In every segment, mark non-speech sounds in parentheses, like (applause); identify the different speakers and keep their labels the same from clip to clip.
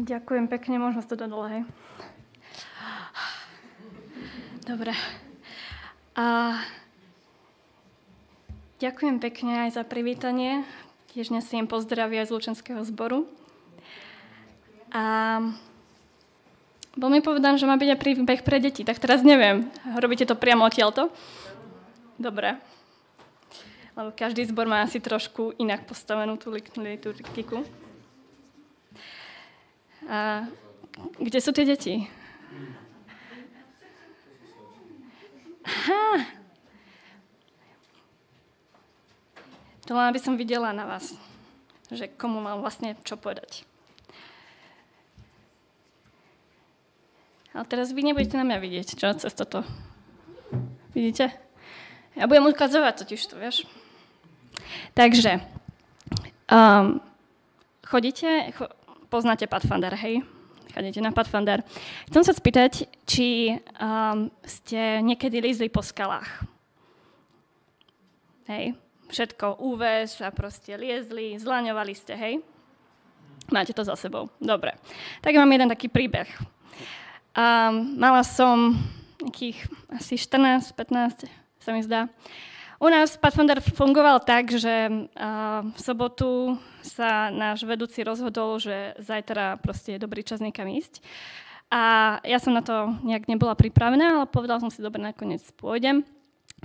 Speaker 1: Ďakujem pekne, možno to dať dole. Dobre. A ďakujem pekne aj za privítanie. Tiež nesiem pozdravia z Lučenského zboru. A bol mi povedané, že má byť aj príbeh pre deti, tak teraz neviem. Robíte to priamo odtiaľto? Dobre. Lebo každý zbor má asi trošku inak postavenú tú liturgiku. A kde sú tie deti? Aha. To len aby som videla na vás, že komu mám vlastne čo povedať. Ale teraz vy nebudete na mňa vidieť, čo cez toto. Vidíte? Ja budem ukazovať totiž to, vieš. Takže, um, chodíte, cho, poznáte Pathfinder, hej? chodíte na Pathfinder. Chcem sa spýtať, či um, ste niekedy lízli po skalách. Hej, všetko úves a proste liezli, zlaňovali ste, hej? Máte to za sebou. Dobre. Tak mám jeden taký príbeh. Um, mala som nejakých asi 14, 15, sa mi zdá. U nás Pathfinder fungoval tak, že v sobotu sa náš vedúci rozhodol, že zajtra proste je dobrý čas niekam ísť. A ja som na to nejak nebola pripravená, ale povedal som si, dobre, nakoniec pôjdem.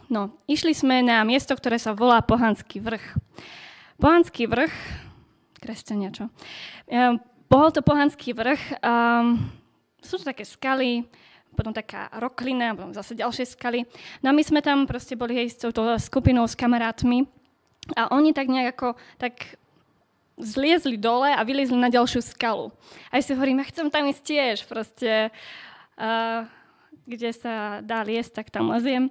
Speaker 1: No, išli sme na miesto, ktoré sa volá Pohanský vrch. Pohanský vrch, kresťania čo? Bol to Pohanský vrch, um, sú to také skaly, potom taká roklina, potom zase ďalšie skaly. No a my sme tam proste boli hej, s touto skupinou, s kamarátmi a oni tak nejak ako, tak zliezli dole a vylezli na ďalšiu skalu. A ja si hovorím, ja chcem tam ísť tiež, proste, uh, kde sa dá liesť, tak tam leziem.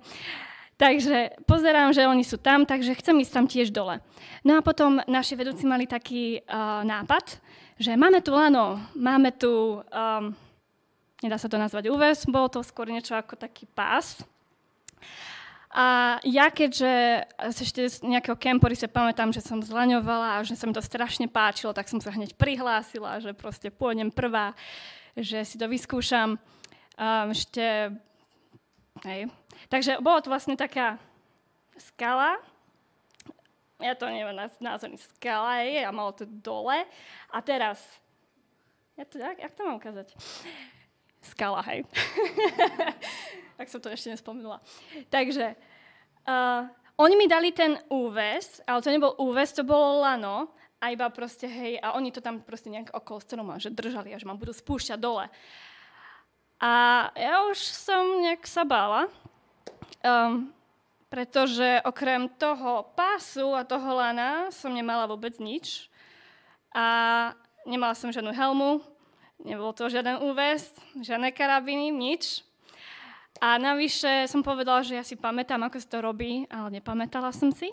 Speaker 1: Takže pozerám, že oni sú tam, takže chcem ísť tam tiež dole. No a potom naši vedúci mali taký uh, nápad, že máme tu lano, máme tu um, nedá sa to nazvať úves, bolo to skôr niečo ako taký pás. A ja keďže ešte z nejakého kempory sa pamätám, že som zlaňovala a že sa mi to strašne páčilo, tak som sa hneď prihlásila, že proste pôjdem prvá, že si to vyskúšam. Um, ešte, hej. Takže bolo to vlastne taká skala, ja to neviem, názorný skala je a malo to dole. A teraz, ja to, jak, jak to mám ukázať? Skala, hej. (laughs) tak som to ešte nespomenula. Takže, uh, oni mi dali ten úves, ale to nebol úves, to bolo lano, a iba proste, hej, a oni to tam proste nejak okolo stroma, že držali a že ma budú spúšťať dole. A ja už som nejak sa bála, um, pretože okrem toho pásu a toho lana som nemala vôbec nič. A nemala som žiadnu helmu, Nebol to žiaden úves, žiadne karabiny, nič. A navyše som povedala, že ja si pamätám, ako sa to robí, ale nepamätala som si.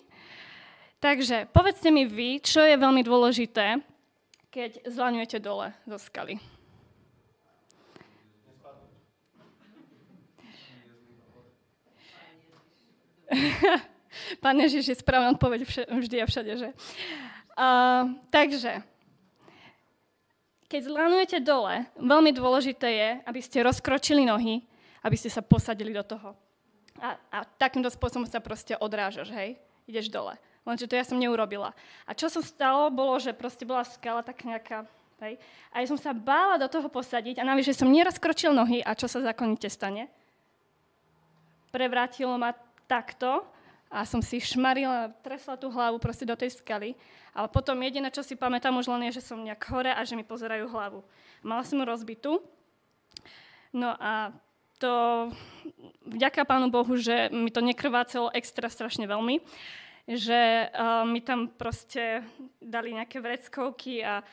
Speaker 1: Takže povedzte mi vy, čo je veľmi dôležité, keď zlaňujete dole zo skaly. (laughs) Pán Ježiš je správna odpoveď vždy a všade, že? Uh, takže, keď zlanujete dole, veľmi dôležité je, aby ste rozkročili nohy, aby ste sa posadili do toho. A, a takýmto spôsobom sa proste odrážaš, hej? Ideš dole. Lenže to ja som neurobila. A čo sa stalo, bolo, že proste bola skala tak nejaká, hej? A ja som sa bála do toho posadiť a navyše som nerozkročil nohy a čo sa zákonite stane? Prevrátilo ma takto a som si šmarila, tresla tú hlavu proste do tej skaly. Ale potom jediné, čo si pamätám už len je, že som nejak hore a že mi pozerajú hlavu. Mala som ju rozbitú. No a to vďaka Pánu Bohu, že mi to nekrvácelo extra strašne veľmi, že uh, mi tam proste dali nejaké vreckovky a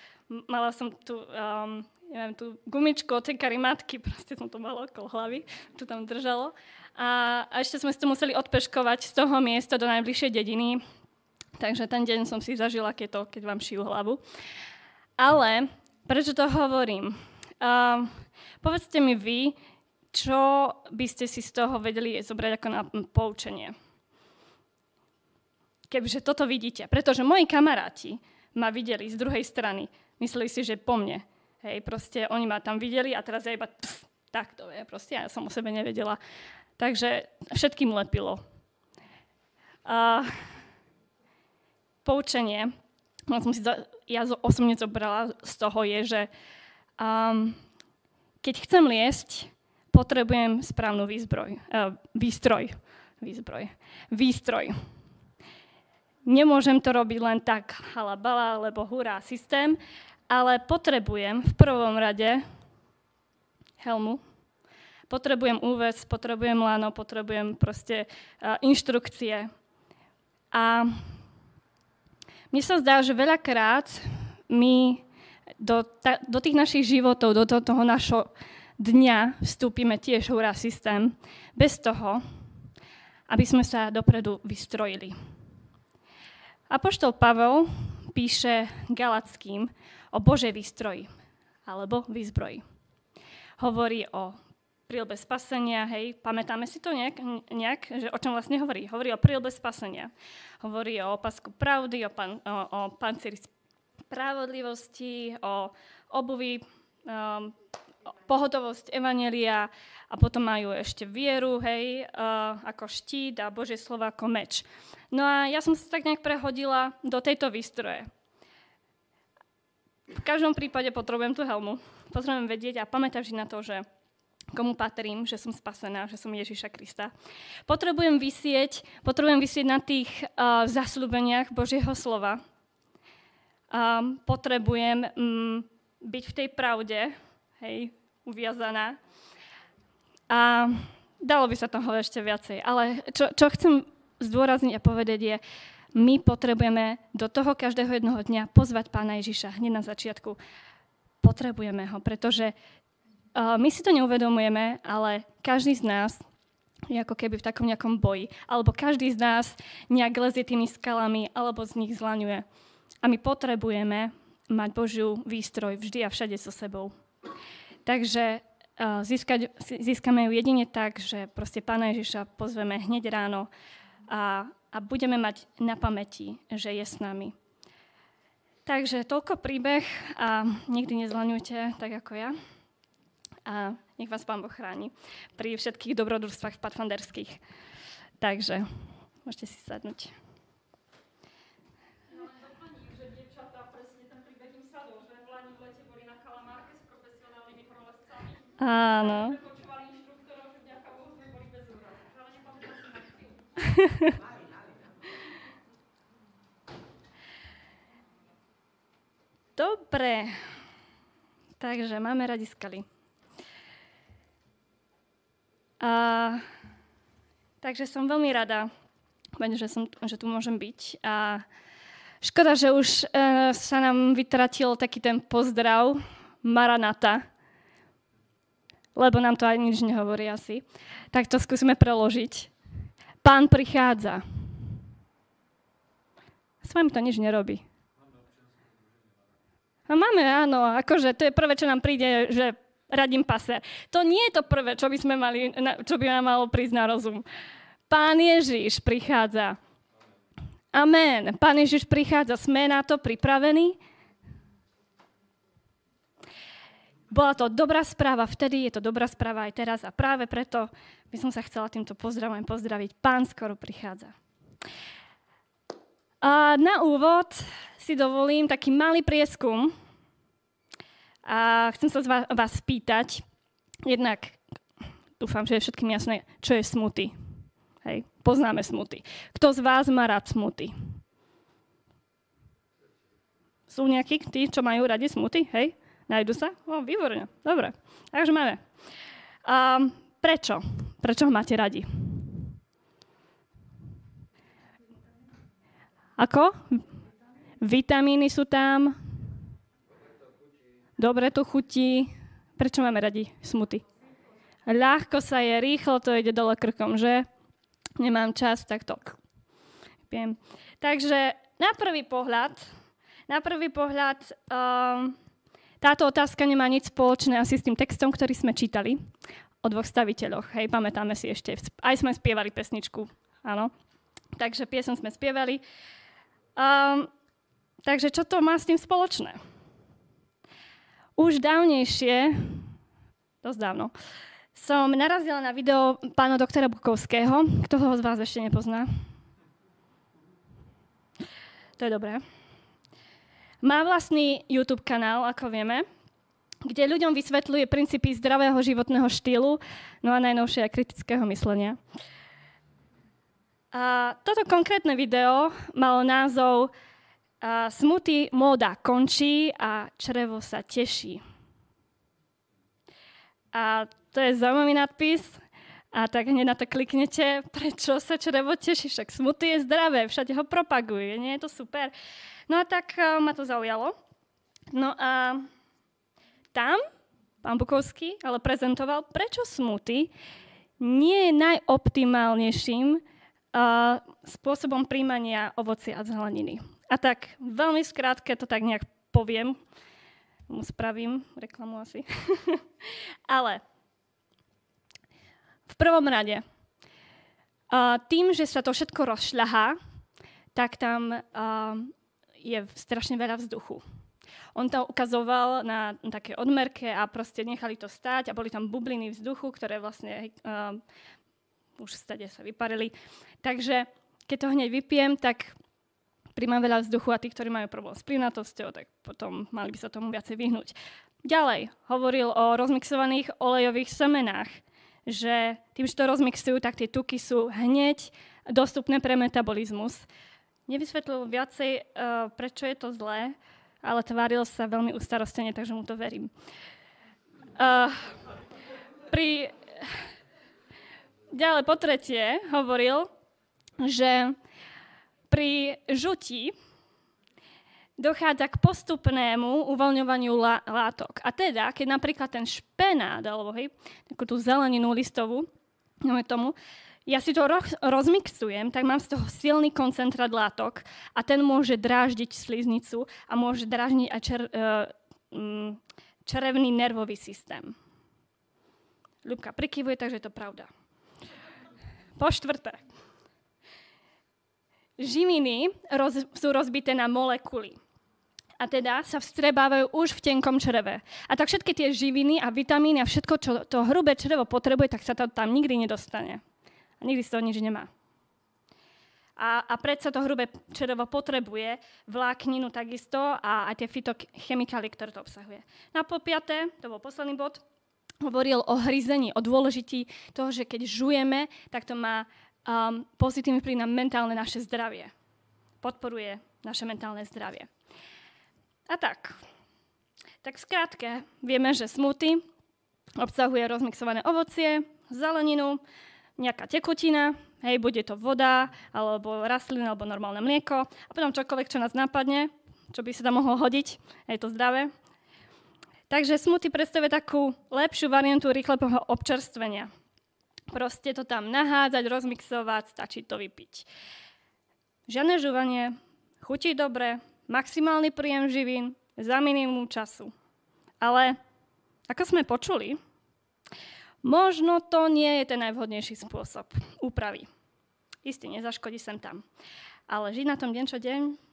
Speaker 1: mala som tu, um, neviem, tú gumičku od tej karimatky, (laughs) proste som to mala okolo hlavy, to tam držalo. A, ešte sme si to museli odpeškovať z toho miesta do najbližšej dediny. Takže ten deň som si zažila, keď, to, keď vám šijú hlavu. Ale prečo to hovorím? Uh, povedzte mi vy, čo by ste si z toho vedeli zobrať ako na poučenie. Kebyže toto vidíte. Pretože moji kamaráti ma videli z druhej strany. Mysleli si, že po mne. Hej, proste oni ma tam videli a teraz ja iba pf, takto, je, proste ja som o sebe nevedela. Takže všetkým lepilo. A poučenie, som si za, ja osobne zobrala z toho je, že um, keď chcem liesť, potrebujem správnu výzbroj, uh, výstroj. Výzbroj. Výstroj. Nemôžem to robiť len tak halabala, lebo hurá systém, ale potrebujem v prvom rade helmu, potrebujem úves, potrebujem lano, potrebujem proste uh, inštrukcie. A mne sa zdá, že veľakrát my do, ta, do tých našich životov, do toho, toho našho dňa vstúpime tiež hurá systém, bez toho, aby sme sa dopredu vystrojili. Apoštol Pavel píše Galackým o Božej výstroji alebo výzbroji. Hovorí o prílbe spasenia, hej, pamätáme si to nejak, nejak, že o čom vlastne hovorí? Hovorí o prílbe spasenia. Hovorí o opasku pravdy, o, pan, o, o pancíri spravodlivosti, o obuvi, um, pohotovosť Evanelia a potom majú ešte vieru, hej, uh, ako štít a Božie slovo ako meč. No a ja som sa tak nejak prehodila do tejto výstroje. V každom prípade potrebujem tú helmu. Potrebujem vedieť a pamätať na to, že komu patrím, že som spasená, že som Ježiša Krista. Potrebujem vysieť, potrebujem vysieť na tých uh, zasľúbeniach Božieho slova. Um, potrebujem um, byť v tej pravde, hej, uviazaná. A dalo by sa toho ešte viacej, ale čo, čo chcem zdôrazniť a povedať je, my potrebujeme do toho každého jednoho dňa pozvať pána Ježiša hneď na začiatku. Potrebujeme ho, pretože my si to neuvedomujeme, ale každý z nás je ako keby v takom nejakom boji. Alebo každý z nás nejak lezie tými skalami, alebo z nich zlaňuje. A my potrebujeme mať Božiu výstroj vždy a všade so sebou. Takže získať, získame ju jedine tak, že proste Pána Ježiša pozveme hneď ráno a, a budeme mať na pamäti, že je s nami. Takže toľko príbeh a nikdy nezlaňujte tak ako ja. A nech vás Pán Boh chráni pri všetkých dobrodružstvách patfanderských. Takže môžete si sadnúť. Áno. (laughs) Dobre. Takže máme radi skaly. A, takže som veľmi rada, že, som, že tu môžem byť. A škoda, že už e, sa nám vytratil taký ten pozdrav Maranata, lebo nám to aj nič nehovorí asi. Tak to skúsime preložiť. Pán prichádza. S vami to nič nerobí. A máme, áno, akože to je prvé, čo nám príde, že radím paser. To nie je to prvé, čo by, sme mali, čo by nám malo prísť na rozum. Pán Ježiš prichádza. Amen. Pán Ježiš prichádza. Sme na to pripravení? Bola to dobrá správa vtedy, je to dobrá správa aj teraz a práve preto by som sa chcela týmto pozdravom pozdraviť. Pán skoro prichádza. A na úvod si dovolím taký malý prieskum a chcem sa vás, vás spýtať, jednak dúfam, že je všetkým jasné, čo je smuty. Hej, poznáme smuty. Kto z vás má rád smuty? Sú nejakí tí, čo majú radi smuty? Hej? Najdu sa? O, výborne. Dobre. Takže máme. A prečo? Prečo ho máte radi? Ako? Vitamíny sú tam. Dobre to chutí. Prečo máme radi smuty? Ľahko sa je, rýchlo to ide dole krkom, že? Nemám čas, tak to Viem. Takže na prvý pohľad, na prvý pohľad um, táto otázka nemá nič spoločné asi s tým textom, ktorý sme čítali o dvoch staviteľoch. Hej, pamätáme si ešte, aj sme spievali pesničku, áno. Takže piesen sme spievali. Um, takže čo to má s tým spoločné? Už dávnejšie, dosť dávno, som narazila na video pána doktora Bukovského. Kto ho z vás ešte nepozná? To je dobré. Má vlastný YouTube kanál, ako vieme, kde ľuďom vysvetľuje princípy zdravého životného štýlu, no a najnovšie aj kritického myslenia. A toto konkrétne video malo názov a smuty móda končí a črevo sa teší. A to je zaujímavý nadpis. A tak hneď na to kliknete, (laughs) prečo sa črevo teší, však smuty je zdravé, všade ho propaguje, nie je to super. No a tak uh, ma to zaujalo. No a tam pán Bukovský ale prezentoval, prečo smuty nie je najoptimálnejším uh, spôsobom príjmania ovocia a zeleniny. A tak veľmi skrátke to tak nejak poviem. Spravím reklamu asi. (laughs) Ale v prvom rade, tým, že sa to všetko rozšľahá, tak tam je strašne veľa vzduchu. On to ukazoval na také odmerke a proste nechali to stáť a boli tam bubliny vzduchu, ktoré vlastne uh, už stade sa vyparili. Takže keď to hneď vypijem, tak príjmam veľa vzduchu a tí, ktorí majú problém s plynatosťou, tak potom mali by sa tomu viacej vyhnúť. Ďalej hovoril o rozmixovaných olejových semenách, že tým, že to rozmixujú, tak tie tuky sú hneď dostupné pre metabolizmus. Nevysvetlil viacej, uh, prečo je to zlé, ale tváril sa veľmi ustarostene, takže mu to verím. Uh, pri... Ďalej po tretie hovoril, že pri žutí dochádza k postupnému uvoľňovaniu látok. A teda, keď napríklad ten špenát, alebo hej, takú tú zeleninu listovú, tomu, ja si to roz, rozmixujem, tak mám z toho silný koncentrát látok a ten môže dráždiť sliznicu a môže dráždiť aj čer, uh, čerevný nervový systém. Ľubka prikyvuje, takže je to pravda. Po štvrté, živiny roz, sú rozbité na molekuly. A teda sa vstrebávajú už v tenkom čreve. A tak všetky tie živiny a vitamíny a všetko, čo to hrubé črevo potrebuje, tak sa to tam nikdy nedostane. A nikdy z toho nič nemá. A, a predsa to hrubé črevo potrebuje vlákninu takisto a aj tie fitochemikály, ktoré to obsahuje. Na po piaté, to bol posledný bod, hovoril o hryzení, o dôležití toho, že keď žujeme, tak to má um, pozitívny vplyv na mentálne naše zdravie. Podporuje naše mentálne zdravie. A tak, tak skrátke, vieme, že smoothie obsahuje rozmixované ovocie, zeleninu, nejaká tekutina, hej, bude to voda, alebo rastlina, alebo normálne mlieko a potom čokoľvek, čo nás napadne, čo by sa tam mohlo hodiť, je to zdravé. Takže smoothie predstavuje takú lepšiu variantu rýchleho občerstvenia. Proste to tam nahádzať, rozmixovať, stačí to vypiť. Žiadne žúvanie, chutí dobre, maximálny príjem živín za minimum času. Ale ako sme počuli, možno to nie je ten najvhodnejší spôsob úpravy. Isté, nezaškodí sem tam. Ale žiť na tom deň čo deň,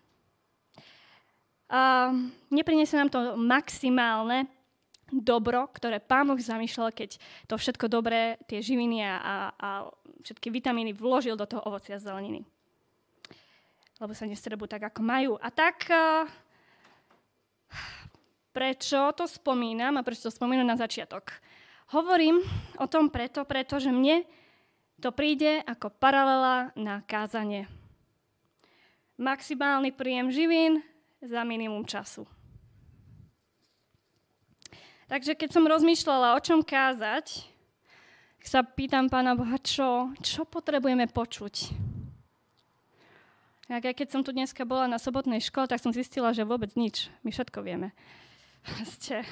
Speaker 1: a nepriniesie nám to maximálne dobro, ktoré Pán Boh zamýšľal, keď to všetko dobré, tie živiny a, a, všetky vitamíny vložil do toho ovocia a zeleniny. Lebo sa nestrebu tak, ako majú. A tak, uh, prečo to spomínam a prečo to spomínam na začiatok? Hovorím o tom preto, pretože mne to príde ako paralela na kázanie. Maximálny príjem živín za minimum času. Takže keď som rozmýšľala, o čom kázať, sa pýtam Pána Boha, čo, čo potrebujeme počuť. aj keď som tu dneska bola na sobotnej škole, tak som zistila, že vôbec nič. My všetko vieme. (laughs) Ste.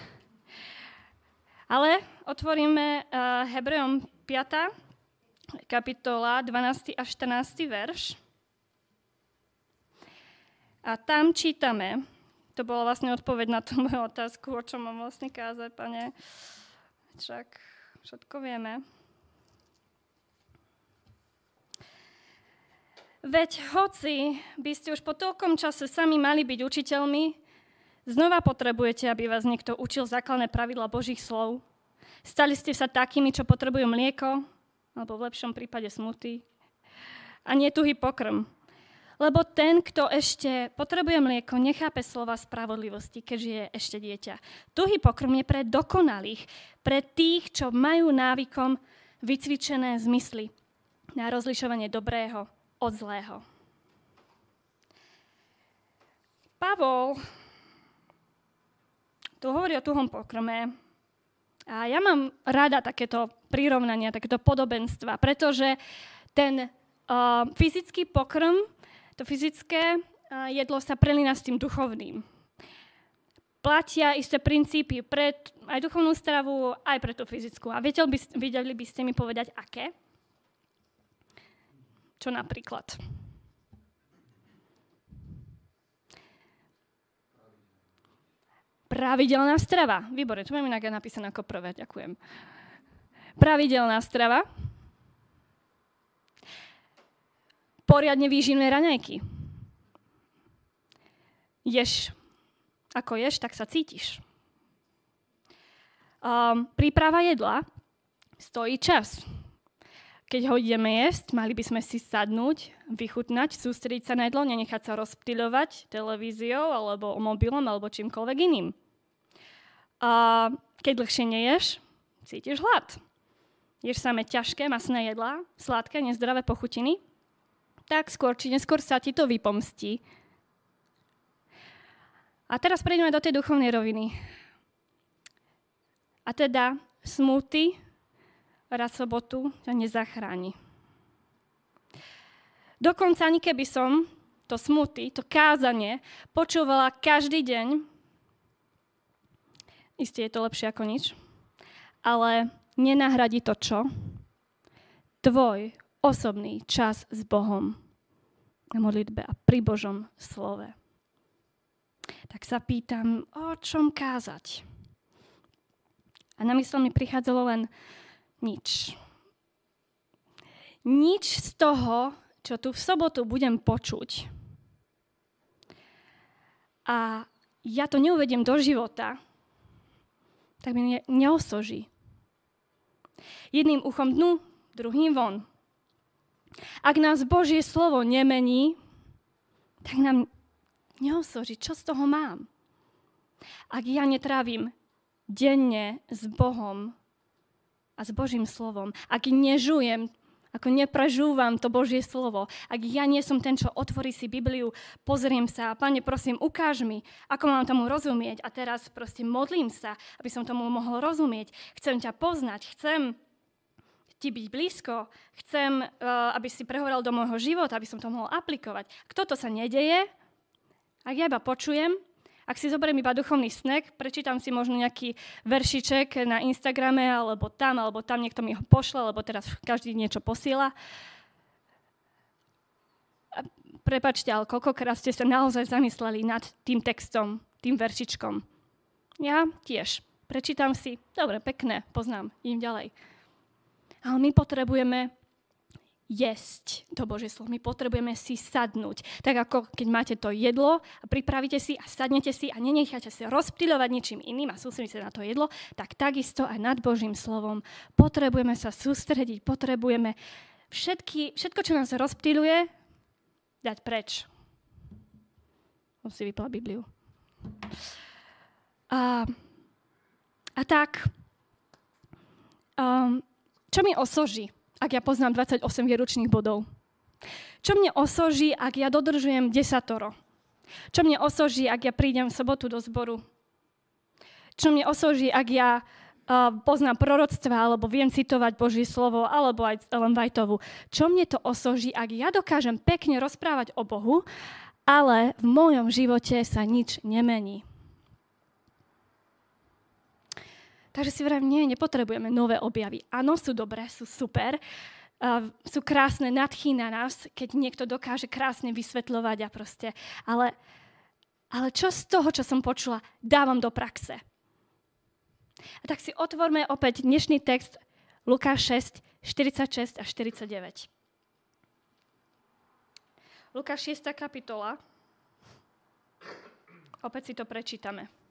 Speaker 1: Ale otvoríme uh, Hebrejom 5. kapitola 12. a 14. verš. A tam čítame, to bola vlastne odpoveď na tú moju otázku, o čom mám vlastne kázať, pane. Však všetko vieme. Veď hoci by ste už po toľkom čase sami mali byť učiteľmi, Znova potrebujete, aby vás niekto učil základné pravidla Božích slov. Stali ste sa takými, čo potrebujú mlieko, alebo v lepšom prípade smuty, a nie tuhý pokrm. Lebo ten, kto ešte potrebuje mlieko, nechápe slova spravodlivosti, keďže je ešte dieťa. Tuhý pokrm je pre dokonalých, pre tých, čo majú návykom vycvičené zmysly na rozlišovanie dobrého od zlého. Pavol tu hovorí o tuhom pokrme a ja mám rada takéto prirovnania, takéto podobenstva, pretože ten uh, fyzický pokrm, to fyzické jedlo sa prelína s tým duchovným. Platia isté princípy pre aj duchovnú stravu, aj pre tú fyzickú. A viete, by, videli by ste mi povedať, aké? Čo napríklad? Pravidelná strava. Výborne, to mám inak napísané ako prvé, ďakujem. Pravidelná strava. Poriadne výživné raňajky. Ješ, ako ješ, tak sa cítiš. Um, príprava jedla stojí čas. Keď ho ideme jesť, mali by sme si sadnúť, vychutnať, sústrediť sa na jedlo, nenechať sa rozptýľovať televíziou alebo mobilom alebo čímkoľvek iným. A keď dlhšie neješ, cítiš hlad. Ješ samé ťažké, masné jedlá, sladké, nezdravé pochutiny, tak skôr či neskôr sa ti to vypomstí. A teraz prejdeme do tej duchovnej roviny. A teda smuty raz sobotu ťa nezachráni. Dokonca ani keby som to smuty, to kázanie počúvala každý deň, Isté je to lepšie ako nič. Ale nenahradí to čo? Tvoj osobný čas s Bohom na modlitbe a pri Božom slove. Tak sa pýtam, o čom kázať? A na mysl mi prichádzalo len nič. Nič z toho, čo tu v sobotu budem počuť. A ja to neuvediem do života, tak mi ne- neosoží. Jedným uchom dnu, druhým von. Ak nás Božie slovo nemení, tak nám neosoží. Čo z toho mám? Ak ja netrávim denne s Bohom a s Božím slovom, ak nežujem ako neprežúvam to Božie slovo. Ak ja nie som ten, čo otvorí si Bibliu, pozriem sa, Pane, prosím, ukáž mi, ako mám tomu rozumieť. A teraz proste modlím sa, aby som tomu mohol rozumieť. Chcem ťa poznať, chcem ti byť blízko, chcem, eh, aby si prehovoril do môjho života, aby som to mohol aplikovať. Kto to sa nedeje, ak ja iba počujem, ak si zoberiem iba duchovný snack, prečítam si možno nejaký veršiček na Instagrame, alebo tam, alebo tam niekto mi ho pošle, lebo teraz každý niečo posiela. Prepačte, ale koľkokrát ste sa naozaj zamysleli nad tým textom, tým veršičkom. Ja tiež. Prečítam si, dobre, pekné, poznám, idem ďalej. Ale my potrebujeme jesť to Božie slovo. My potrebujeme si sadnúť. Tak ako keď máte to jedlo a pripravíte si a sadnete si a nenecháte sa rozptýľovať ničím iným a sústredíte sa na to jedlo, tak takisto aj nad Božím slovom potrebujeme sa sústrediť, potrebujeme všetky, všetko, čo nás rozptýľuje, dať preč. On si vypla Bibliu. A, a tak, um, čo mi osoží? ak ja poznám 28 výručných bodov? Čo mne osoží, ak ja dodržujem desatoro? Čo mne osoží, ak ja prídem v sobotu do zboru? Čo mne osoží, ak ja uh, poznám proroctva, alebo viem citovať Božie slovo, alebo aj Ellen Whiteovu? Čo mne to osoží, ak ja dokážem pekne rozprávať o Bohu, ale v mojom živote sa nič nemení? Takže si vrajím, nie, nepotrebujeme nové objavy. Áno, sú dobré, sú super, uh, sú krásne, nadchýna nás, keď niekto dokáže krásne vysvetľovať a proste, ale, ale čo z toho, čo som počula, dávam do praxe. A tak si otvorme opäť dnešný text Lukáš 6, 46 a 49. Lukáš 6. kapitola Opäť si to prečítame.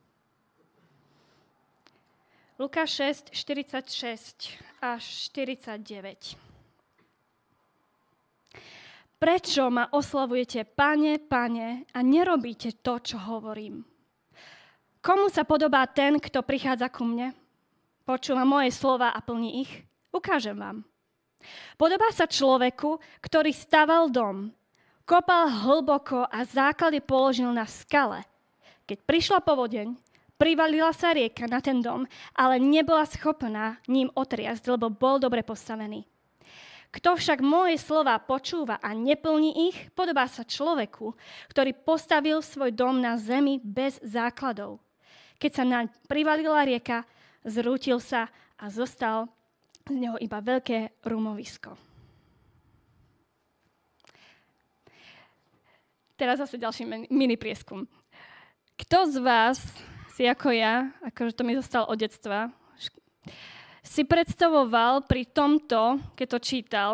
Speaker 1: Lukáš 6, 46 až 49. Prečo ma oslavujete, pane, pane, a nerobíte to, čo hovorím? Komu sa podobá ten, kto prichádza ku mne? Počúva moje slova a plní ich? Ukážem vám. Podobá sa človeku, ktorý staval dom, kopal hlboko a základy položil na skale. Keď prišla povodeň, privalila sa rieka na ten dom, ale nebola schopná ním otriasť, lebo bol dobre postavený. Kto však moje slova počúva a neplní ich, podobá sa človeku, ktorý postavil svoj dom na zemi bez základov. Keď sa naň privalila rieka, zrútil sa a zostal z neho iba veľké rumovisko. Teraz zase ďalší mini prieskum. Kto z vás si ako ja, akože to mi zostalo od detstva, si predstavoval pri tomto, keď to čítal,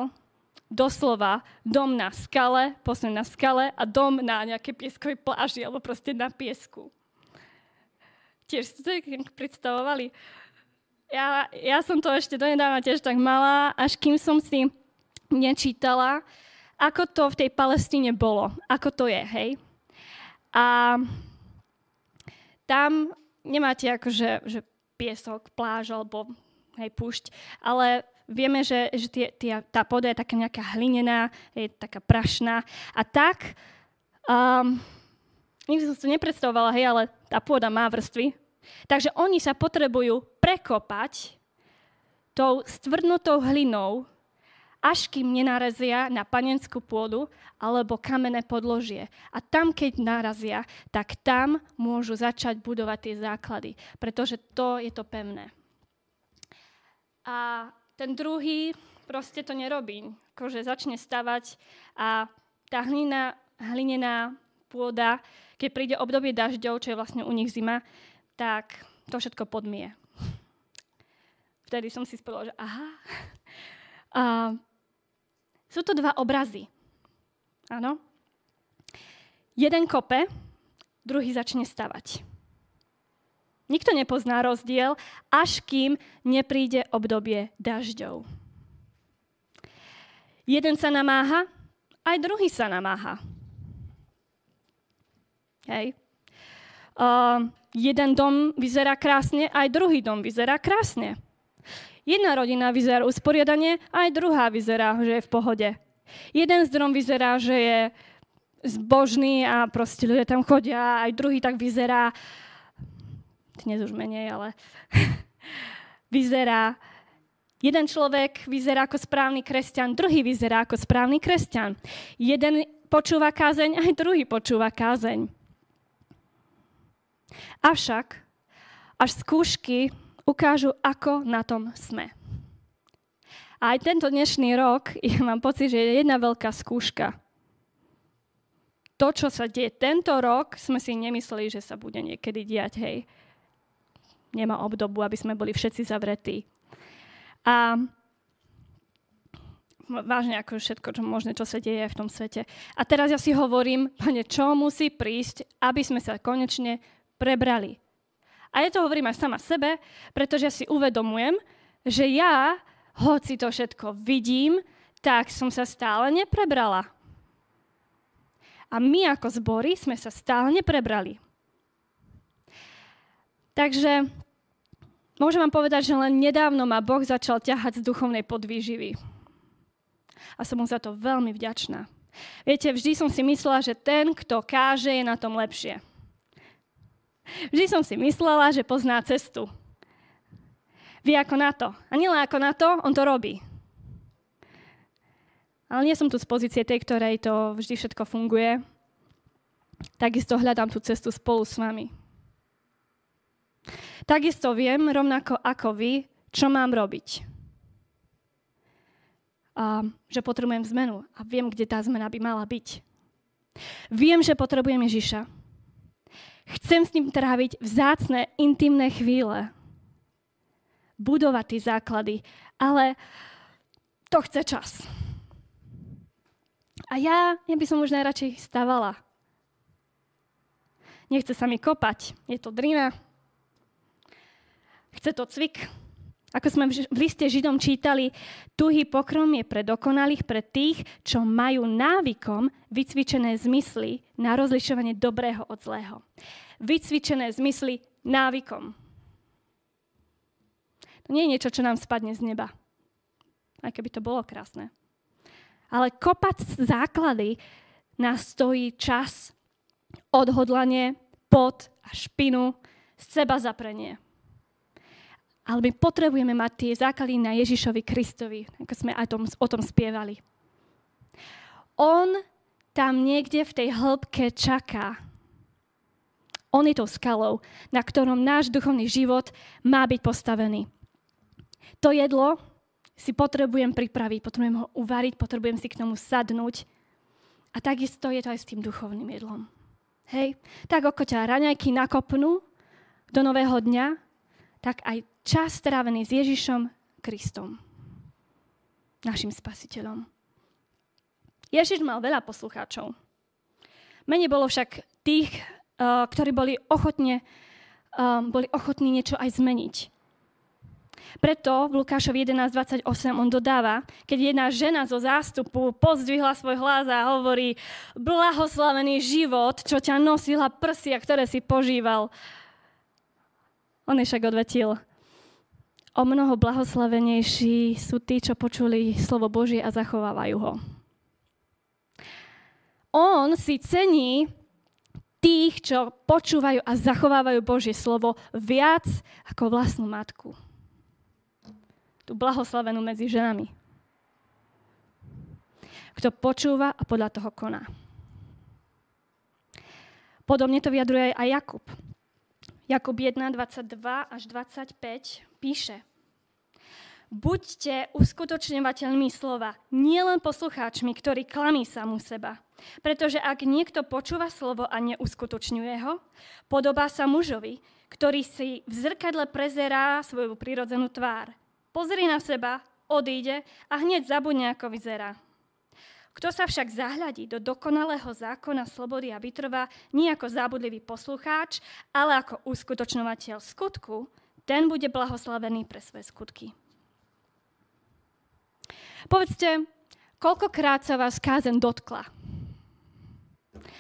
Speaker 1: doslova dom na skale, posledný na skale a dom na nejaké pieskovej pláži alebo proste na piesku. Tiež ste to predstavovali? Ja, ja som to ešte donedávna tiež tak mala, až kým som si nečítala, ako to v tej Palestíne bolo, ako to je, hej. A tam nemáte akože že piesok, pláž alebo hej, púšť, ale vieme, že, že tie, tie, tá poda je taká nejaká hlinená, je taká prašná. A tak, um, nikdy som si to nepredstavovala, hej, ale tá pôda má vrstvy. Takže oni sa potrebujú prekopať tou stvrdnutou hlinou, až kým nenarazia na panenskú pôdu alebo kamenné podložie. A tam, keď narazia, tak tam môžu začať budovať tie základy, pretože to je to pevné. A ten druhý proste to nerobí. Akože začne stavať a tá hlina, hlinená pôda, keď príde obdobie dažďov, čo je vlastne u nich zima, tak to všetko podmie. Vtedy som si spovedala, že aha. A sú to dva obrazy. Áno. Jeden kope, druhý začne stavať. Nikto nepozná rozdiel, až kým nepríde obdobie dažďov. Jeden sa namáha, aj druhý sa namáha. Hej. Uh, jeden dom vyzerá krásne, aj druhý dom vyzerá krásne. Jedna rodina vyzerá usporiadanie, aj druhá vyzerá, že je v pohode. Jeden zdrom vyzerá, že je zbožný a proste ľudia tam chodia, aj druhý tak vyzerá, dnes už menej, ale (laughs) vyzerá, jeden človek vyzerá ako správny kresťan, druhý vyzerá ako správny kresťan. Jeden počúva kázeň, aj druhý počúva kázeň. Avšak až skúšky ukážu, ako na tom sme. A aj tento dnešný rok, (laughs) ja mám pocit, že je jedna veľká skúška. To, čo sa deje tento rok, sme si nemysleli, že sa bude niekedy diať, hej. Nemá obdobu, aby sme boli všetci zavretí. A vážne ako všetko, čo možné, čo sa deje v tom svete. A teraz ja si hovorím, pane, čo musí prísť, aby sme sa konečne prebrali. A ja to hovorím aj sama sebe, pretože ja si uvedomujem, že ja, hoci to všetko vidím, tak som sa stále neprebrala. A my ako zbory sme sa stále neprebrali. Takže môžem vám povedať, že len nedávno ma Boh začal ťahať z duchovnej podvýživy. A som mu za to veľmi vďačná. Viete, vždy som si myslela, že ten, kto káže, je na tom lepšie. Vždy som si myslela, že pozná cestu. Vie ako na to. A nielen ako na to, on to robí. Ale nie som tu z pozície tej, ktorej to vždy všetko funguje. Takisto hľadám tú cestu spolu s vami. Takisto viem, rovnako ako vy, čo mám robiť. A že potrebujem zmenu a viem, kde tá zmena by mala byť. Viem, že potrebujem Ježiša. Chcem s ním tráviť vzácne, intimné chvíle. Budovať tie základy, ale to chce čas. A ja, ja by som už najradšej stavala. nechce sa mi kopať, je to drina, chce to cvik. Ako sme v liste Židom čítali, tuhý pokrom je pre dokonalých, pre tých, čo majú návykom vycvičené zmysly na rozlišovanie dobrého od zlého. Vycvičené zmysly návykom. To nie je niečo, čo nám spadne z neba. Aj keby to bolo krásne. Ale kopať základy nás stojí čas, odhodlanie, pot a špinu, seba zaprenie. Ale my potrebujeme mať tie základy na Ježišovi Kristovi, ako sme aj tom, o tom spievali. On tam niekde v tej hĺbke čaká. On je tou skalou, na ktorom náš duchovný život má byť postavený. To jedlo si potrebujem pripraviť, potrebujem ho uvariť, potrebujem si k tomu sadnúť. A takisto je to aj s tým duchovným jedlom. Hej? Tak ako ťa raňajky nakopnú do nového dňa, tak aj čas strávený s Ježišom Kristom, našim spasiteľom. Ježiš mal veľa poslucháčov. Menej bolo však tých, eh, ktorí boli, ochotne, eh, boli ochotní niečo aj zmeniť. Preto v Lukášovi 11.28 on dodáva, keď jedna žena zo zástupu pozdvihla svoj hlas a hovorí blahoslavený život, čo ťa nosila prsia, ktoré si požíval. On však odvetil, o mnoho blahoslavenejší sú tí, čo počuli slovo Božie a zachovávajú ho. On si cení tých, čo počúvajú a zachovávajú Božie slovo viac ako vlastnú matku. Tu blahoslavenú medzi ženami. Kto počúva a podľa toho koná. Podobne to vyjadruje aj Jakub. Jakub 1, 22 až 25 píše Buďte uskutočňovateľmi slova, nielen poslucháčmi, ktorí klamí samú seba. Pretože ak niekto počúva slovo a neuskutočňuje ho, podobá sa mužovi, ktorý si v zrkadle prezerá svoju prirodzenú tvár. Pozri na seba, odíde a hneď zabudne, ako vyzerá. Kto sa však zahľadí do dokonalého zákona slobody a vytrvá nie ako zábudlivý poslucháč, ale ako uskutočňovateľ skutku, ten bude blahoslavený pre svoje skutky. Povedzte, koľkokrát sa vás kázen dotkla?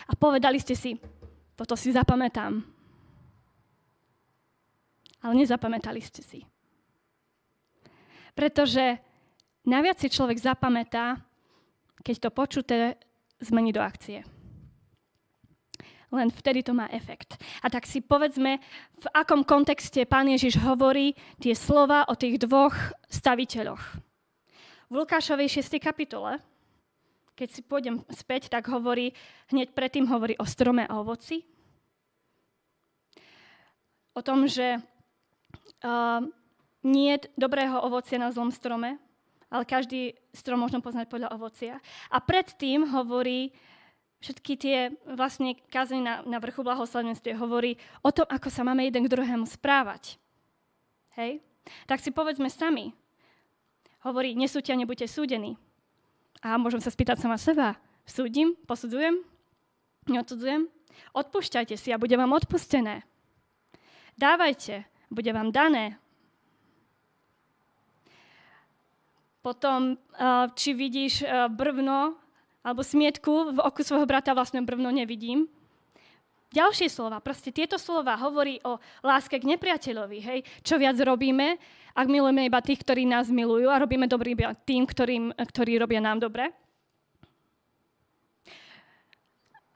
Speaker 1: A povedali ste si, toto si zapamätám. Ale nezapamätali ste si. Pretože naviac si človek zapamätá, keď to počuté zmení do akcie. Len vtedy to má efekt. A tak si povedzme, v akom kontexte pán Ježiš hovorí tie slova o tých dvoch staviteľoch. V Lukášovej 6. kapitole, keď si pôjdem späť, tak hovorí, hneď predtým hovorí o strome a ovoci. O tom, že uh, nie je dobrého ovocia na zlom strome, ale každý strom možno poznať podľa ovocia. A predtým hovorí, všetky tie vlastne kázne na, na vrchu blahoslavenstve hovorí o tom, ako sa máme jeden k druhému správať. Hej? Tak si povedzme sami, hovorí, nesúďte a nebuďte súdení. A môžem sa spýtať sama seba, súdim, posudzujem, neodsudzujem? Odpúšťajte si a bude vám odpustené. Dávajte, bude vám dané. Potom, či vidíš brvno alebo smietku v oku svojho brata, vlastne brvno nevidím, Ďalšie slova, proste tieto slova hovorí o láske k nepriateľovi. Hej? Čo viac robíme, ak milujeme iba tých, ktorí nás milujú a robíme dobrý tým, ktorým, ktorí robia nám dobre.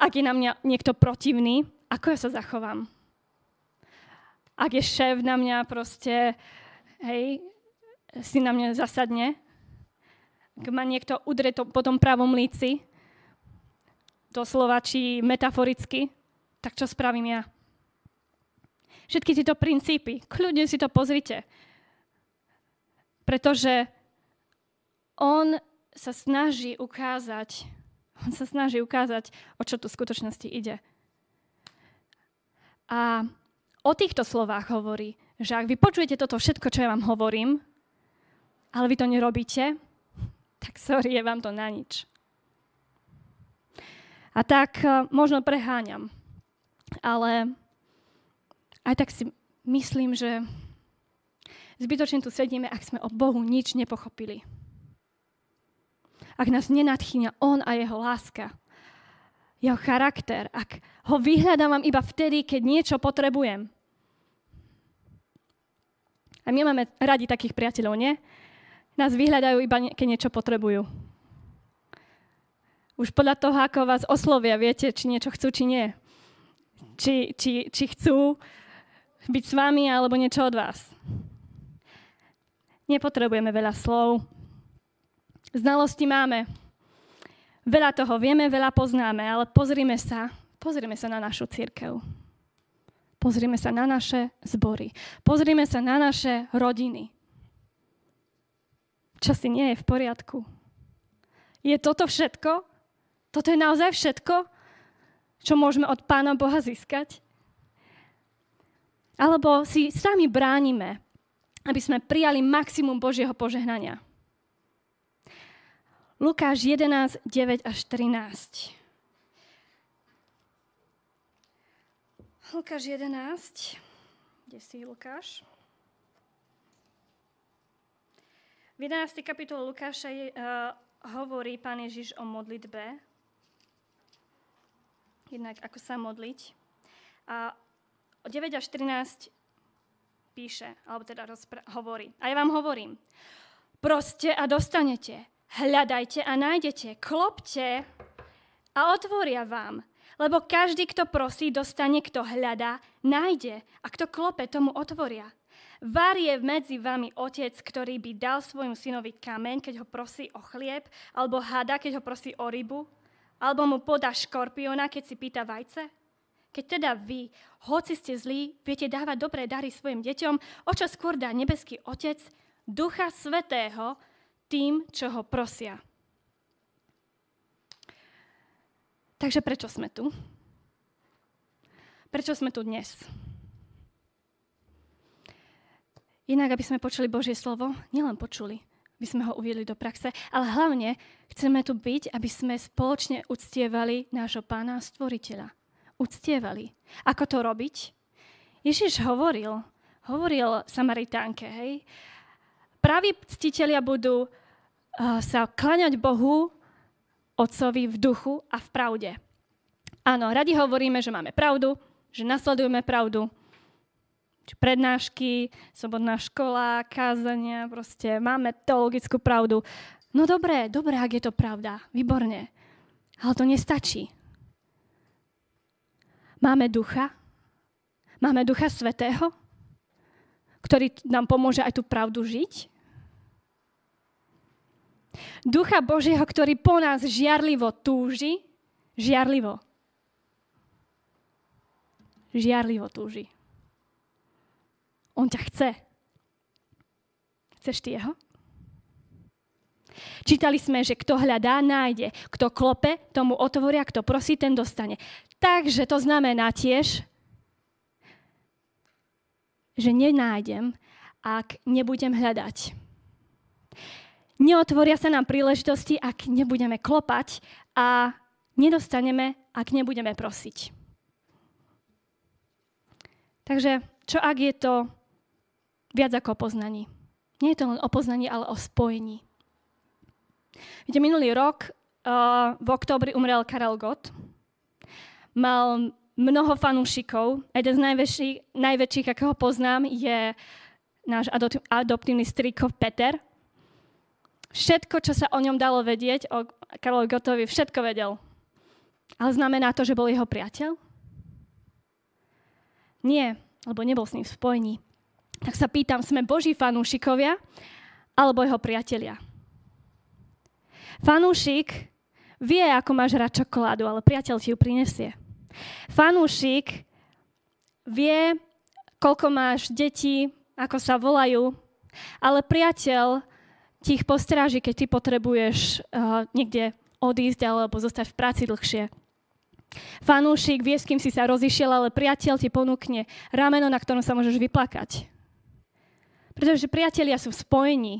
Speaker 1: Ak je na mňa niekto protivný, ako ja sa zachovám? Ak je šéf na mňa proste, hej, si na mňa zasadne, ak ma niekto udre to po tom pravom líci, doslova či metaforicky, tak čo spravím ja? Všetky tieto princípy, kľudne si to pozrite. Pretože on sa snaží ukázať, on sa snaží ukázať, o čo tu v skutočnosti ide. A o týchto slovách hovorí, že ak vy počujete toto všetko, čo ja vám hovorím, ale vy to nerobíte, tak sorry, je vám to na nič. A tak eh, možno preháňam ale aj tak si myslím, že zbytočne tu sedíme, ak sme o Bohu nič nepochopili. Ak nás nenadchýňa On a Jeho láska, Jeho charakter, ak ho vyhľadávam iba vtedy, keď niečo potrebujem. A my máme radi takých priateľov, nie? Nás vyhľadajú iba, keď niečo potrebujú. Už podľa toho, ako vás oslovia, viete, či niečo chcú, či nie. Či, či, či chcú byť s vami, alebo niečo od vás. Nepotrebujeme veľa slov. Znalosti máme. Veľa toho vieme, veľa poznáme, ale pozrime sa, pozrime sa na našu církev. Pozrime sa na naše zbory. Pozrime sa na naše rodiny. Čo si nie je v poriadku? Je toto všetko? Toto je naozaj všetko, čo môžeme od Pána Boha získať? Alebo si sami bránime, aby sme prijali maximum Božieho požehnania? Lukáš 11, 9 až 13. Lukáš 11. Kde si Lukáš? V 11. kapitole Lukáša je, uh, hovorí pán Ježiš o modlitbe. Jednak ako sa modliť. A o 9 až 13 píše, alebo teda rozpr- hovorí. A ja vám hovorím, proste a dostanete, hľadajte a nájdete, klopte a otvoria vám. Lebo každý, kto prosí, dostane, kto hľadá, nájde a kto klope, tomu otvoria. Var je medzi vami otec, ktorý by dal svojmu synovi kameň, keď ho prosí o chlieb, alebo hada, keď ho prosí o rybu, alebo mu podá škorpiona, keď si pýta vajce? Keď teda vy, hoci ste zlí, viete dávať dobré dary svojim deťom, o čo skôr dá nebeský Otec, Ducha Svetého, tým, čo ho prosia. Takže prečo sme tu? Prečo sme tu dnes? Inak, aby sme počuli Božie slovo, nielen počuli, aby sme ho uviedli do praxe, ale hlavne chceme tu byť, aby sme spoločne uctievali nášho pána stvoriteľa. Uctievali. Ako to robiť? Ježiš hovoril, hovoril Samaritánke, hej, praví ctitelia budú uh, sa klaňať Bohu Otcovi v duchu a v pravde. Áno, radi hovoríme, že máme pravdu, že nasledujeme pravdu. Či prednášky, sobotná škola, kázania, proste máme teologickú pravdu. No dobré, dobré, ak je to pravda, výborne. Ale to nestačí. Máme ducha, máme ducha svetého, ktorý nám pomôže aj tú pravdu žiť. Ducha Božieho, ktorý po nás žiarlivo túži, žiarlivo. Žiarlivo túži. On ťa chce. Chceš ty jeho? Čítali sme, že kto hľadá, nájde. Kto klope, tomu otvoria, kto prosí, ten dostane. Takže to znamená tiež, že nenájdem, ak nebudem hľadať. Neotvoria sa nám príležitosti, ak nebudeme klopať a nedostaneme, ak nebudeme prosiť. Takže čo ak je to viac ako o poznaní? Nie je to len o poznaní, ale o spojení. Viete, minulý rok uh, v oktobri umrel Karel Gott. Mal mnoho fanúšikov. Jeden z najväčších, najväčších akého poznám, je náš adoptívny striko Peter, Všetko, čo sa o ňom dalo vedieť, o Karlovi Gotovi, všetko vedel. Ale znamená to, že bol jeho priateľ? Nie, lebo nebol s ním v spojení. Tak sa pýtam, sme Boží fanúšikovia alebo jeho priatelia? Fanúšik vie, ako máš rád čokoládu, ale priateľ ti ju prinesie. Fanúšik vie, koľko máš detí, ako sa volajú, ale priateľ ti ich postráži, keď ty potrebuješ uh, niekde odísť alebo zostať v práci dlhšie. Fanúšik vie, s kým si sa rozišiel, ale priateľ ti ponúkne rameno, na ktorom sa môžeš vyplakať. Pretože priatelia sú v spojení.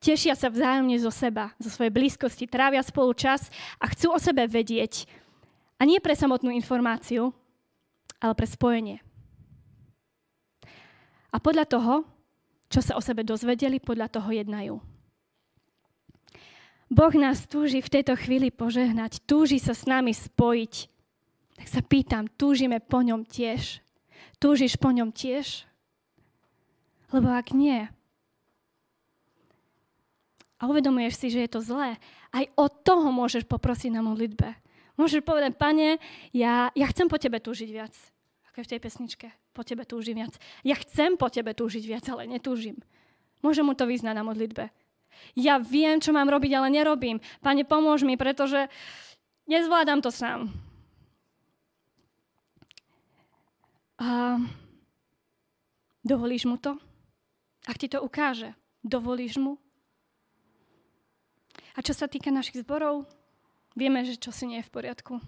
Speaker 1: Tešia sa vzájomne zo seba, zo svojej blízkosti, trávia spolu čas a chcú o sebe vedieť. A nie pre samotnú informáciu, ale pre spojenie. A podľa toho, čo sa o sebe dozvedeli, podľa toho jednajú. Boh nás túži v tejto chvíli požehnať, túži sa s nami spojiť. Tak sa pýtam, túžime po ňom tiež? Túžiš po ňom tiež? Lebo ak nie, a uvedomuješ si, že je to zlé, aj o toho môžeš poprosiť na modlitbe. Môžeš povedať, pane, ja, ja chcem po tebe túžiť viac. Ako je v tej pesničke. Po tebe túžim viac. Ja chcem po tebe túžiť viac, ale netúžim. Môžem mu to vyznať na modlitbe. Ja viem, čo mám robiť, ale nerobím. Pane, pomôž mi, pretože nezvládam to sám. A dovolíš mu to? Ak ti to ukáže, dovolíš mu? A čo sa týka našich zborov, vieme, že čo si nie je v poriadku.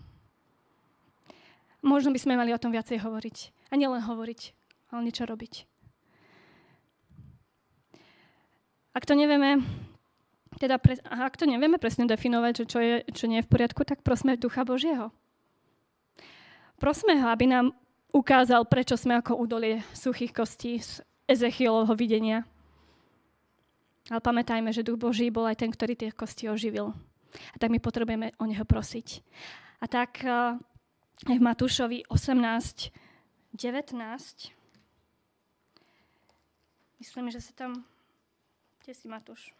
Speaker 1: Možno by sme mali o tom viacej hovoriť. A nielen hovoriť, ale niečo robiť. Ak to nevieme, teda pre, ak to nevieme presne definovať, že čo, je, čo nie je v poriadku, tak prosme Ducha Božieho. Prosme ho, aby nám ukázal, prečo sme ako údolie suchých kostí Ezechielovho videnia. Ale pamätajme, že Duch Boží bol aj ten, ktorý tie kosti oživil. A tak my potrebujeme o Neho prosiť. A tak uh, v Matúšovi 18, 19, myslím, že sa tam... Kde si Matúš?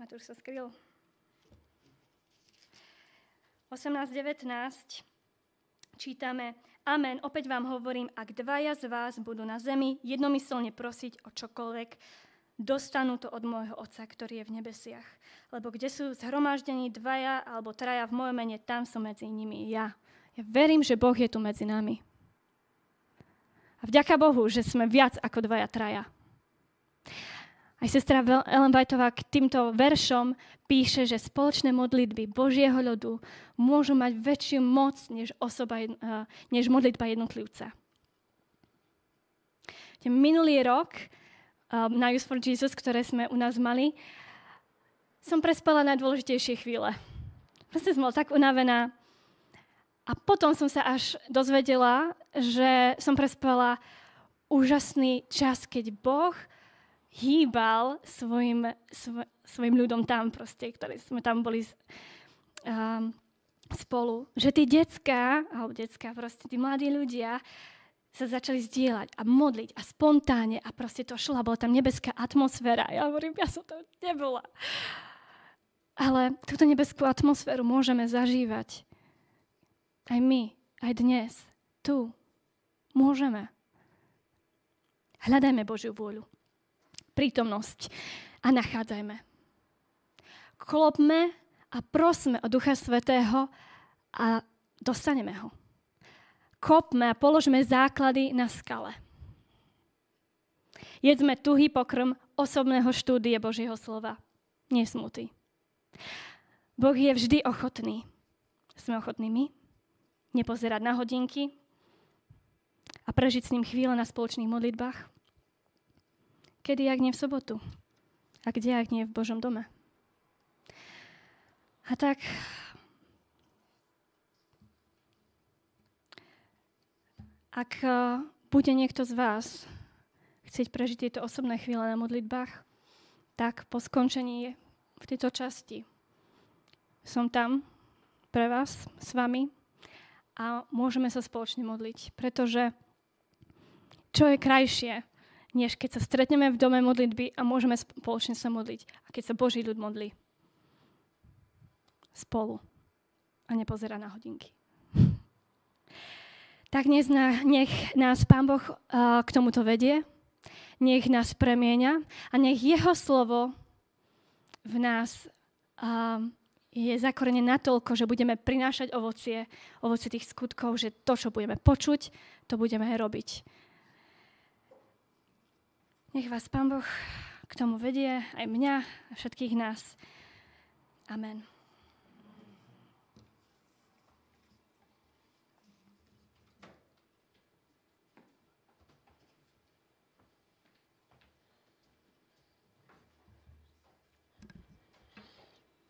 Speaker 1: Matúš sa skryl. 18.19 čítame Amen, opäť vám hovorím, ak dvaja z vás budú na zemi jednomyselne prosiť o čokoľvek, dostanú to od môjho Otca, ktorý je v nebesiach. Lebo kde sú zhromaždení dvaja alebo traja v mojom mene, tam som medzi nimi ja. Ja verím, že Boh je tu medzi nami. A vďaka Bohu, že sme viac ako dvaja traja. Aj sestra Ellen Whiteová k týmto veršom píše, že spoločné modlitby Božieho ľudu môžu mať väčšiu moc než, osoba, eh, než modlitba jednotlivca. Minulý rok eh, na Youth for Jesus, ktoré sme u nás mali, som prespala najdôležitejšie chvíle. Proste som bola tak unavená. A potom som sa až dozvedela, že som prespala úžasný čas, keď Boh hýbal svojim, svoj, svojim ľudom tam proste, ktorí sme tam boli um, spolu. Že tí detská, alebo detská, proste tí mladí ľudia sa začali zdieľať a modliť a spontánne a proste to šlo bola tam nebeská atmosféra. Ja hovorím, ja som to nebola. Ale túto nebeskú atmosféru môžeme zažívať aj my, aj dnes, tu. Môžeme. Hľadajme Božiu vôľu prítomnosť a nachádzajme. Klopme a prosme o Ducha Svetého a dostaneme ho. Kopme a položme základy na skale. Jedzme tuhý pokrm osobného štúdie Božieho slova. Nie smuty. Boh je vždy ochotný. Sme ochotní my nepozerať na hodinky a prežiť s ním chvíle na spoločných modlitbách? Kedy, ak nie v sobotu? A kde, ak nie v Božom dome? A tak ak e, bude niekto z vás chcieť prežiť tieto osobné chvíle na modlitbách, tak po skončení v tejto časti som tam pre vás, s vami a môžeme sa spoločne modliť. Pretože čo je krajšie, než keď sa stretneme v dome modlitby a môžeme spoločne sa modliť. A keď sa Boží ľud modlí spolu a nepozerá na hodinky. (laughs) Tak nech nás Pán Boh k tomuto vedie, nech nás premieňa a nech Jeho slovo v nás je zakorené natoľko, že budeme prinášať ovocie, ovocie tých skutkov, že to, čo budeme počuť, to budeme robiť. Nech vás Pán Boh k tomu vedie, aj mňa a všetkých nás. Amen.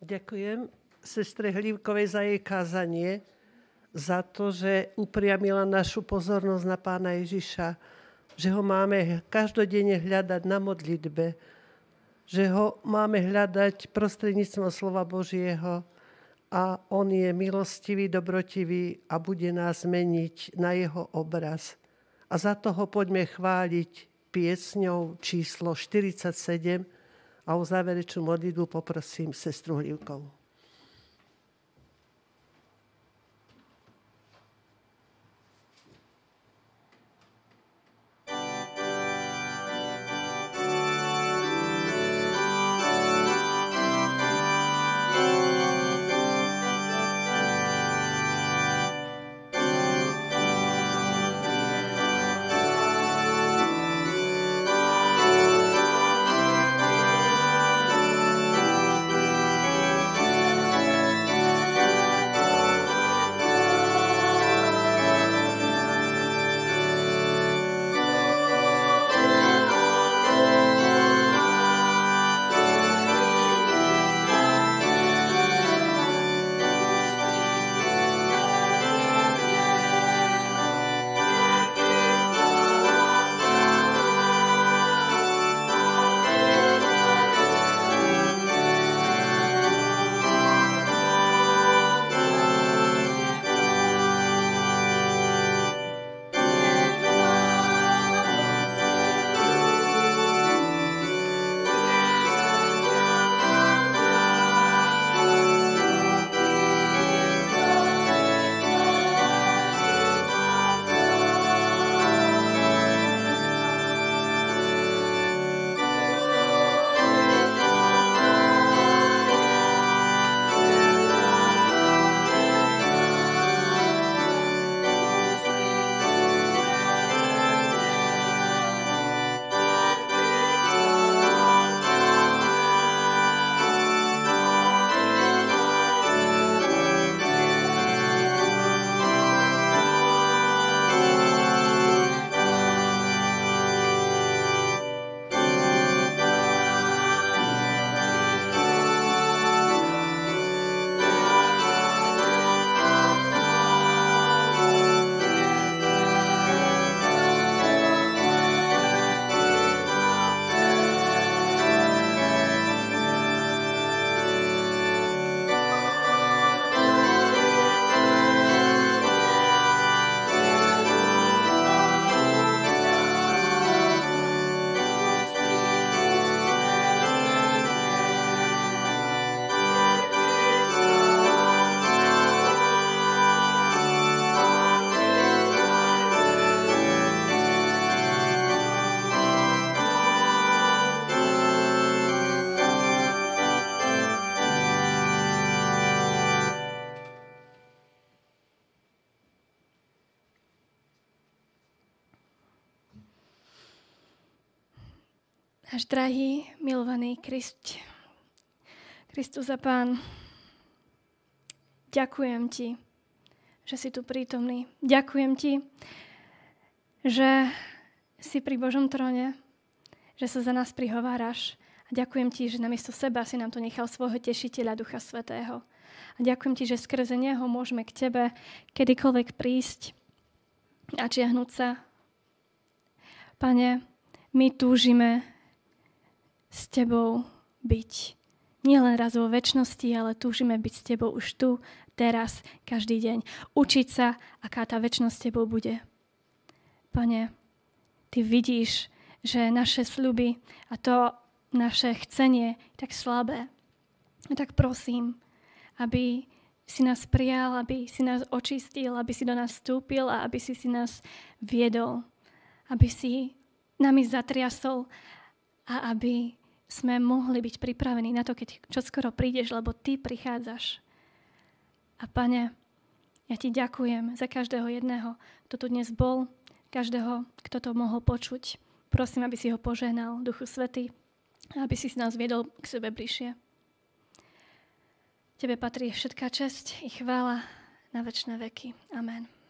Speaker 2: Ďakujem sestre Hlívkovej za jej kázanie. za to, že upriamila našu pozornosť na pána Ježiša, že ho máme každodenne hľadať na modlitbe, že ho máme hľadať prostredníctvom slova Božieho a on je milostivý, dobrotivý a bude nás meniť na jeho obraz. A za toho poďme chváliť piesňou číslo 47 a o záverečnú modlitbu poprosím sestru Hlivkovú.
Speaker 1: Náš drahý, milovaný Krist, Kristus a Pán, ďakujem Ti, že si tu prítomný. Ďakujem Ti, že si pri Božom tróne, že sa za nás prihováraš. A ďakujem Ti, že namiesto seba si nám tu nechal svojho tešiteľa Ducha Svetého. A ďakujem Ti, že skrze Neho môžeme k Tebe kedykoľvek prísť a čiahnuť sa. Pane, my túžime s tebou byť. Nielen raz vo väčšnosti, ale túžime byť s tebou už tu, teraz, každý deň. Učiť sa, aká tá väčšnosť s tebou bude. Pane, ty vidíš, že naše sľuby a to naše chcenie je tak slabé. A tak prosím, aby si nás prijal, aby si nás očistil, aby si do nás vstúpil a aby si si nás viedol. Aby si nami zatriasol a aby sme mohli byť pripravení na to, keď čoskoro prídeš, lebo ty prichádzaš. A pane, ja ti ďakujem za každého jedného, kto tu dnes bol, každého, kto to mohol počuť. Prosím, aby si ho požehnal, Duchu Svety, aby si nás viedol k sebe bližšie. Tebe patrí všetká česť i chvála na večné veky. Amen.